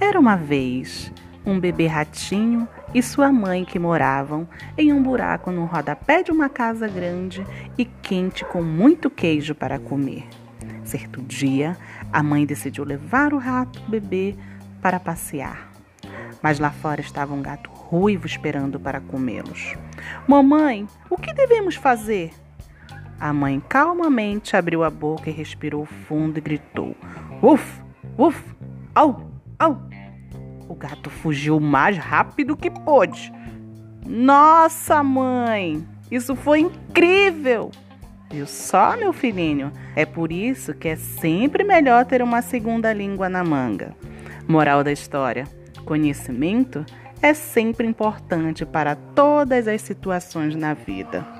Era uma vez um bebê ratinho e sua mãe que moravam em um buraco no rodapé de uma casa grande e quente com muito queijo para comer. Certo dia, a mãe decidiu levar o rato bebê para passear. Mas lá fora estava um gato ruivo esperando para comê-los. Mamãe, o que devemos fazer? A mãe calmamente abriu a boca e respirou fundo e gritou: Uf, uf, au, au. O gato fugiu o mais rápido que pôde. Nossa, mãe, isso foi incrível! Viu só, meu filhinho? É por isso que é sempre melhor ter uma segunda língua na manga. Moral da história: conhecimento é sempre importante para todas as situações na vida.